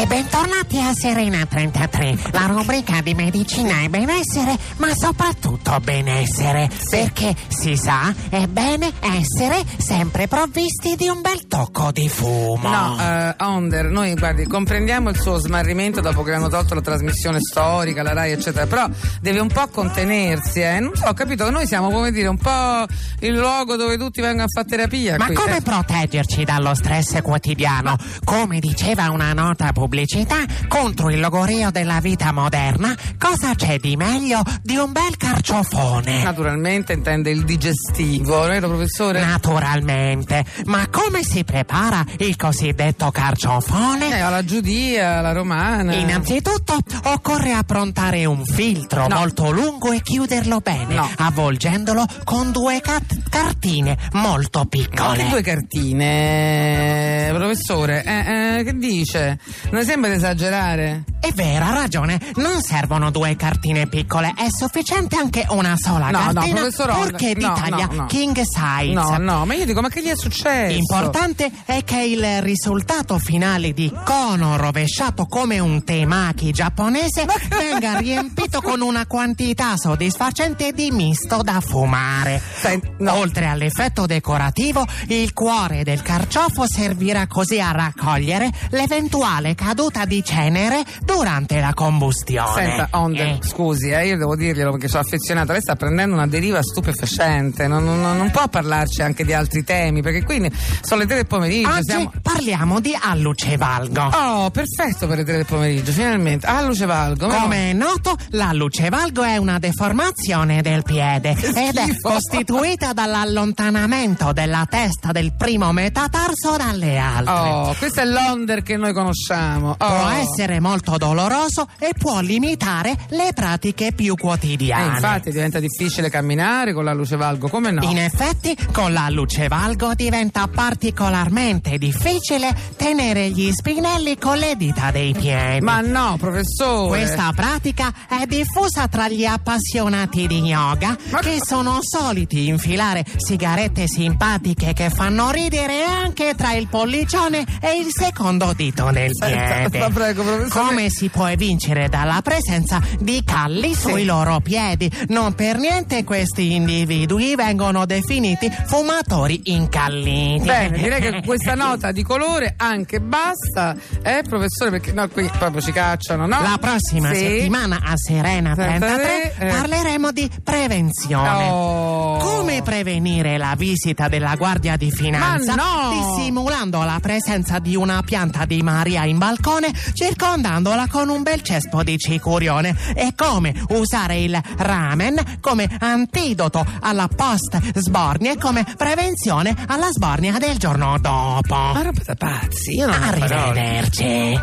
E bentornati a Serena 33, la rubrica di medicina e benessere, ma soprattutto benessere. Perché si sa, è bene essere sempre provvisti di un bel tocco di fumo. No, eh, Onder, noi guardi, comprendiamo il suo smarrimento dopo che hanno tolto la trasmissione storica, la RAI, eccetera, però deve un po' contenersi, eh. Non so, ho capito che noi siamo, come dire, un po' il luogo dove tutti vengono a fare terapia. Ma qui, come eh. proteggerci dallo stress quotidiano? Come diceva una nota pubblicità, contro il logorio della vita moderna, cosa c'è di meglio di un bel carciofone? Naturalmente intende il digestivo, vero professore? Naturalmente, ma come si prepara il cosiddetto carciofone? Eh, alla giudia, alla romana. Innanzitutto occorre approntare un filtro No. molto lungo e chiuderlo bene, No. avvolgendolo con due cat- cartine molto Ma piccole. che due cartine, professore? Che dice? Non sembra di esagerare? È vero, ha ragione, non servono due cartine piccole, è sufficiente anche una sola No, no, cartina, Onda, purché di no, taglia no, no. king size. No, no, ma io dico, ma che gli è successo? Importante è che il risultato finale di cono rovesciato come un temaki giapponese venga riempito con una quantità soddisfacente di misto da fumare. Senti, no. Oltre all'effetto decorativo, il cuore del carciofo servirà così a raccogliere l'eventuale caduta di cenere durante la combustione. Senta, Onder, Eh, scusi, eh, io devo dirglielo perché sono affezionato. Lei sta prendendo una deriva stupefacente. Non, non- non può parlarci anche di altri temi, perché qui sono le tre del pomeriggio. Oggi Siamo... parliamo di allucevalgo. Oh, perfetto per le tre del pomeriggio, finalmente. Ah, luce valgo. Come è noto, la lucevalgo è una deformazione del piede ed è costituita dall'allontanamento della testa del primo metatarso dalle altre. Oh, questo è l'Onder che noi conosciamo. Oh. Può essere molto doloroso e può limitare le pratiche più Eh, quotidiane. infatti diventa difficile camminare con la luce valgo, come no? In effetti, con la lucevalgo diventa particolarmente difficile tenere gli spinelli con le dita dei piedi. Ma no, professore. Questa pratica è diffusa tra gli appassionati di yoga Ma- che sono soliti infilare sigarette simpatiche che fanno ridere anche tra il pollicione e il secondo dito del piede. prego, professore. Si può evincere dalla presenza di calli sui loro piedi? Non per niente questi individui vengono definiti fumatori incalliti. Bene, direi che questa nota di colore anche basta, eh, professore? Perché no, qui proprio ci cacciano, no? La prossima Sì. settimana a Serena 33 eh. parleremo di prevenzione. Oh. Come prevenire la visita della Guardia di Finanza no! dissimulando la presenza di una pianta di Maria in balcone circondandola con un bel cespo di cicurione e come usare il ramen come antidoto alla post sbornia e come prevenzione alla sbornia del giorno dopo. Ma roba da pazzi, io non. Arrivederci.